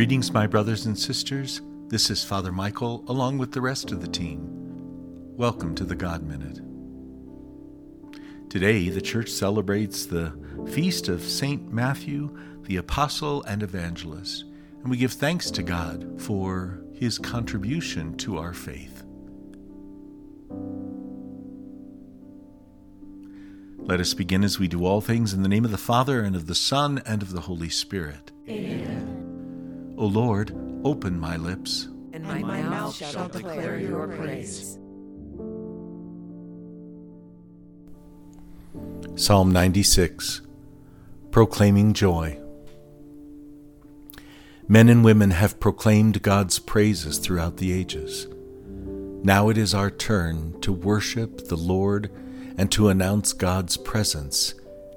Greetings, my brothers and sisters. This is Father Michael, along with the rest of the team. Welcome to the God Minute. Today, the church celebrates the feast of St. Matthew, the Apostle and Evangelist, and we give thanks to God for his contribution to our faith. Let us begin as we do all things in the name of the Father, and of the Son, and of the Holy Spirit. Amen. O Lord, open my lips, and my, and my mouth, mouth shall declare your praise. Psalm 96 Proclaiming Joy. Men and women have proclaimed God's praises throughout the ages. Now it is our turn to worship the Lord and to announce God's presence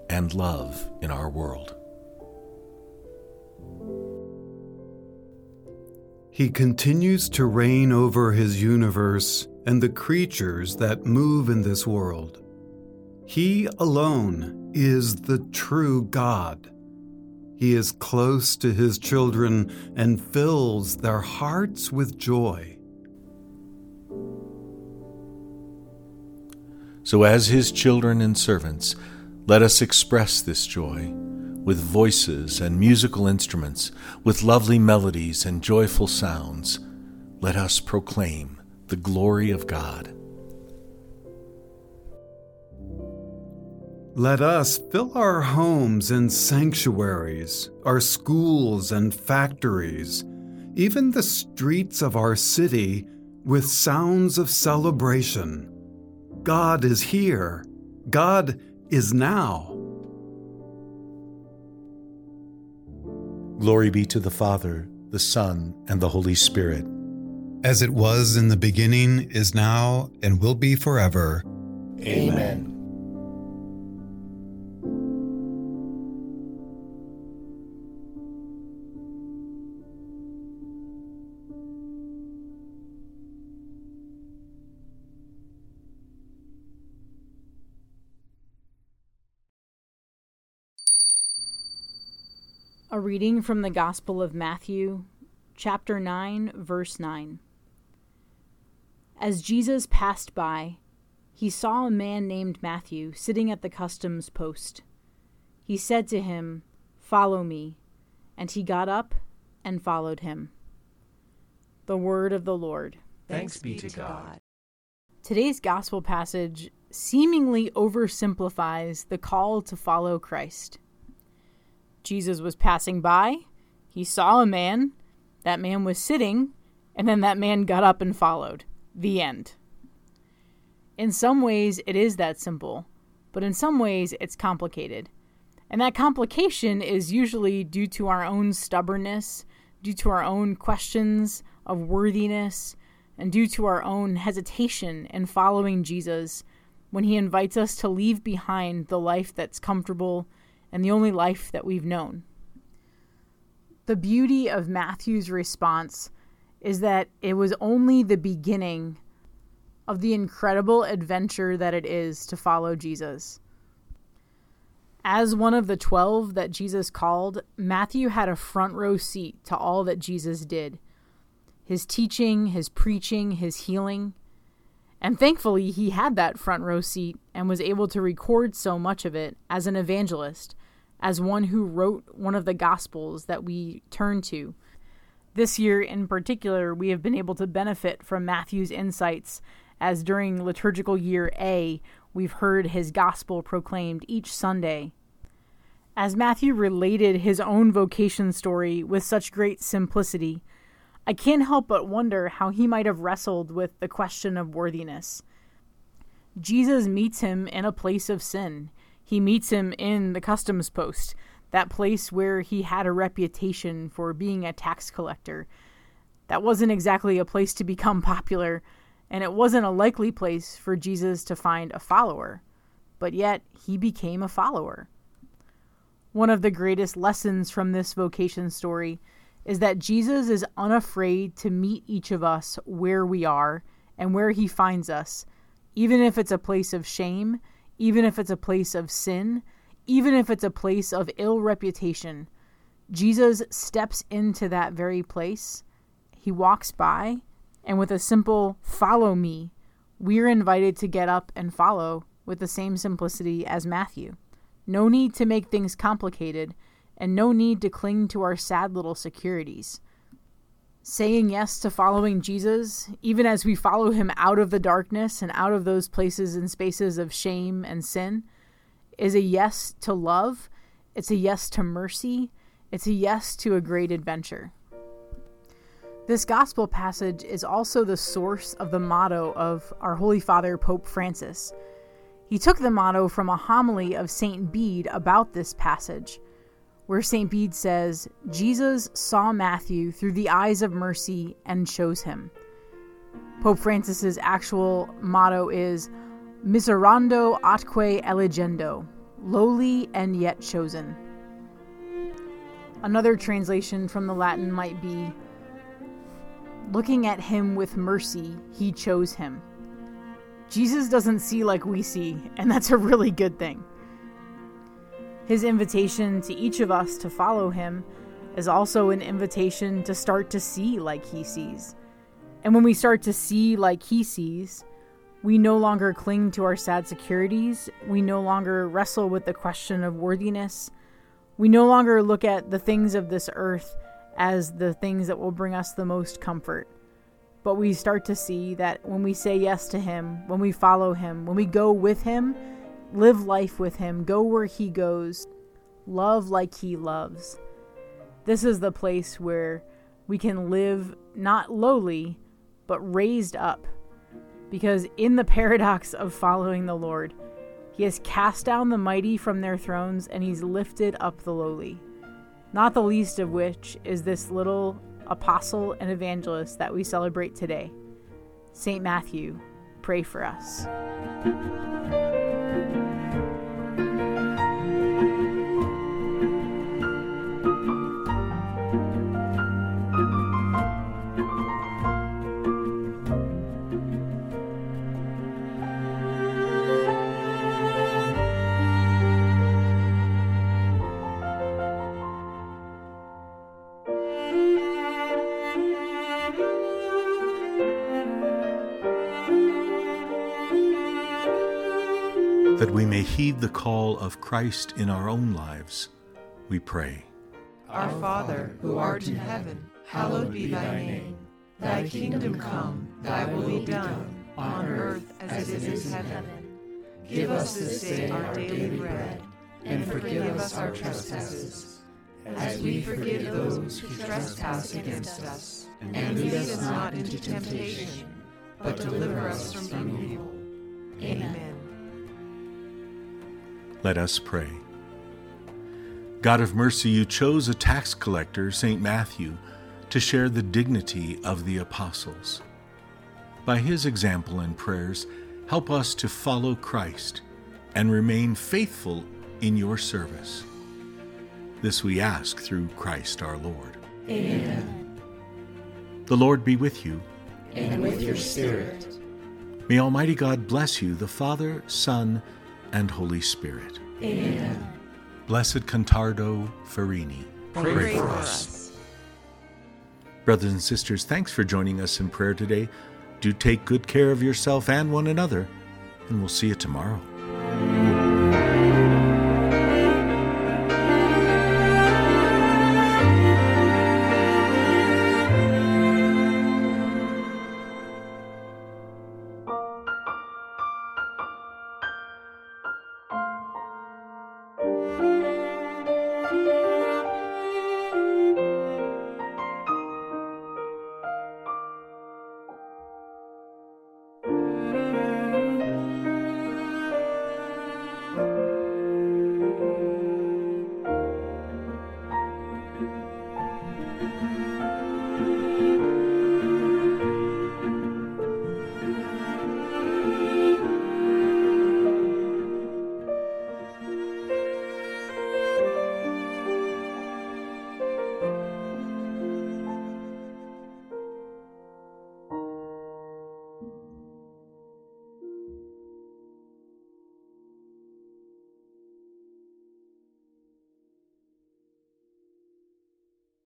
and love in our world. He continues to reign over his universe and the creatures that move in this world. He alone is the true God. He is close to his children and fills their hearts with joy. So, as his children and servants, let us express this joy with voices and musical instruments, with lovely melodies and joyful sounds. Let us proclaim the glory of God. Let us fill our homes and sanctuaries, our schools and factories, even the streets of our city with sounds of celebration. God is here. God is now. Glory be to the Father, the Son, and the Holy Spirit. As it was in the beginning, is now, and will be forever. Amen. A reading from the Gospel of Matthew, chapter 9, verse 9. As Jesus passed by, he saw a man named Matthew sitting at the customs post. He said to him, Follow me. And he got up and followed him. The word of the Lord. Thanks be to God. Today's gospel passage seemingly oversimplifies the call to follow Christ. Jesus was passing by. He saw a man. That man was sitting. And then that man got up and followed. The end. In some ways, it is that simple, but in some ways, it's complicated. And that complication is usually due to our own stubbornness, due to our own questions of worthiness, and due to our own hesitation in following Jesus when he invites us to leave behind the life that's comfortable and the only life that we've known. The beauty of Matthew's response is that it was only the beginning of the incredible adventure that it is to follow Jesus. As one of the twelve that Jesus called, Matthew had a front row seat to all that Jesus did his teaching, his preaching, his healing. And thankfully, he had that front row seat and was able to record so much of it as an evangelist as one who wrote one of the Gospels that we turn to. This year, in particular, we have been able to benefit from Matthew's insights, as during liturgical year A, we've heard his Gospel proclaimed each Sunday. As Matthew related his own vocation story with such great simplicity, I can't help but wonder how he might have wrestled with the question of worthiness. Jesus meets him in a place of sin he meets him in the customs post, that place where he had a reputation for being a tax collector. That wasn't exactly a place to become popular, and it wasn't a likely place for Jesus to find a follower. But yet, he became a follower. One of the greatest lessons from this vocation story is that Jesus is unafraid to meet each of us where we are and where he finds us, even if it's a place of shame even if it's a place of sin, even if it's a place of ill reputation, Jesus steps into that very place. He walks by, and with a simple follow me, we're invited to get up and follow with the same simplicity as Matthew. No need to make things complicated, and no need to cling to our sad little securities. Saying yes to following Jesus, even as we follow him out of the darkness and out of those places and spaces of shame and sin, is a yes to love, it's a yes to mercy, it's a yes to a great adventure. This gospel passage is also the source of the motto of our Holy Father, Pope Francis. He took the motto from a homily of St. Bede about this passage, where St. Bede says, Jesus saw Matthew through the eyes of mercy and chose him. Pope Francis's actual motto is Miserando atque eligendo, lowly and yet chosen. Another translation from the Latin might be Looking at him with mercy, he chose him. Jesus doesn't see like we see, and that's a really good thing. His invitation to each of us to follow him is also an invitation to start to see like he sees. And when we start to see like he sees, we no longer cling to our sad securities. We no longer wrestle with the question of worthiness. We no longer look at the things of this earth as the things that will bring us the most comfort. But we start to see that when we say yes to Him, when we follow Him, when we go with Him, live life with Him, go where He goes, love like He loves. This is the place where we can live not lowly, but raised up. Because in the paradox of following the Lord, He has cast down the mighty from their thrones and He's lifted up the lowly not the least of which is this little apostle and evangelist that we celebrate today. St. Matthew, pray for us. That we may heed the call of Christ in our own lives, we pray. Our Father, who art in heaven, hallowed be thy name. Thy kingdom come, thy will be done, on earth as it is in heaven. Give us this day our daily bread, and forgive us our trespasses, as we forgive those who trespass against us. And lead us not into temptation, but deliver us from evil. Amen. Let us pray. God of mercy, you chose a tax collector, St. Matthew, to share the dignity of the apostles. By his example and prayers, help us to follow Christ and remain faithful in your service. This we ask through Christ our Lord. Amen. The Lord be with you. And with your spirit. May Almighty God bless you, the Father, Son, and Holy Spirit. Amen. Blessed Contardo Ferrini. Pray, for us. Brothers and sisters, thanks for joining us in prayer today. Do take good care of yourself and one another, and we'll see you tomorrow.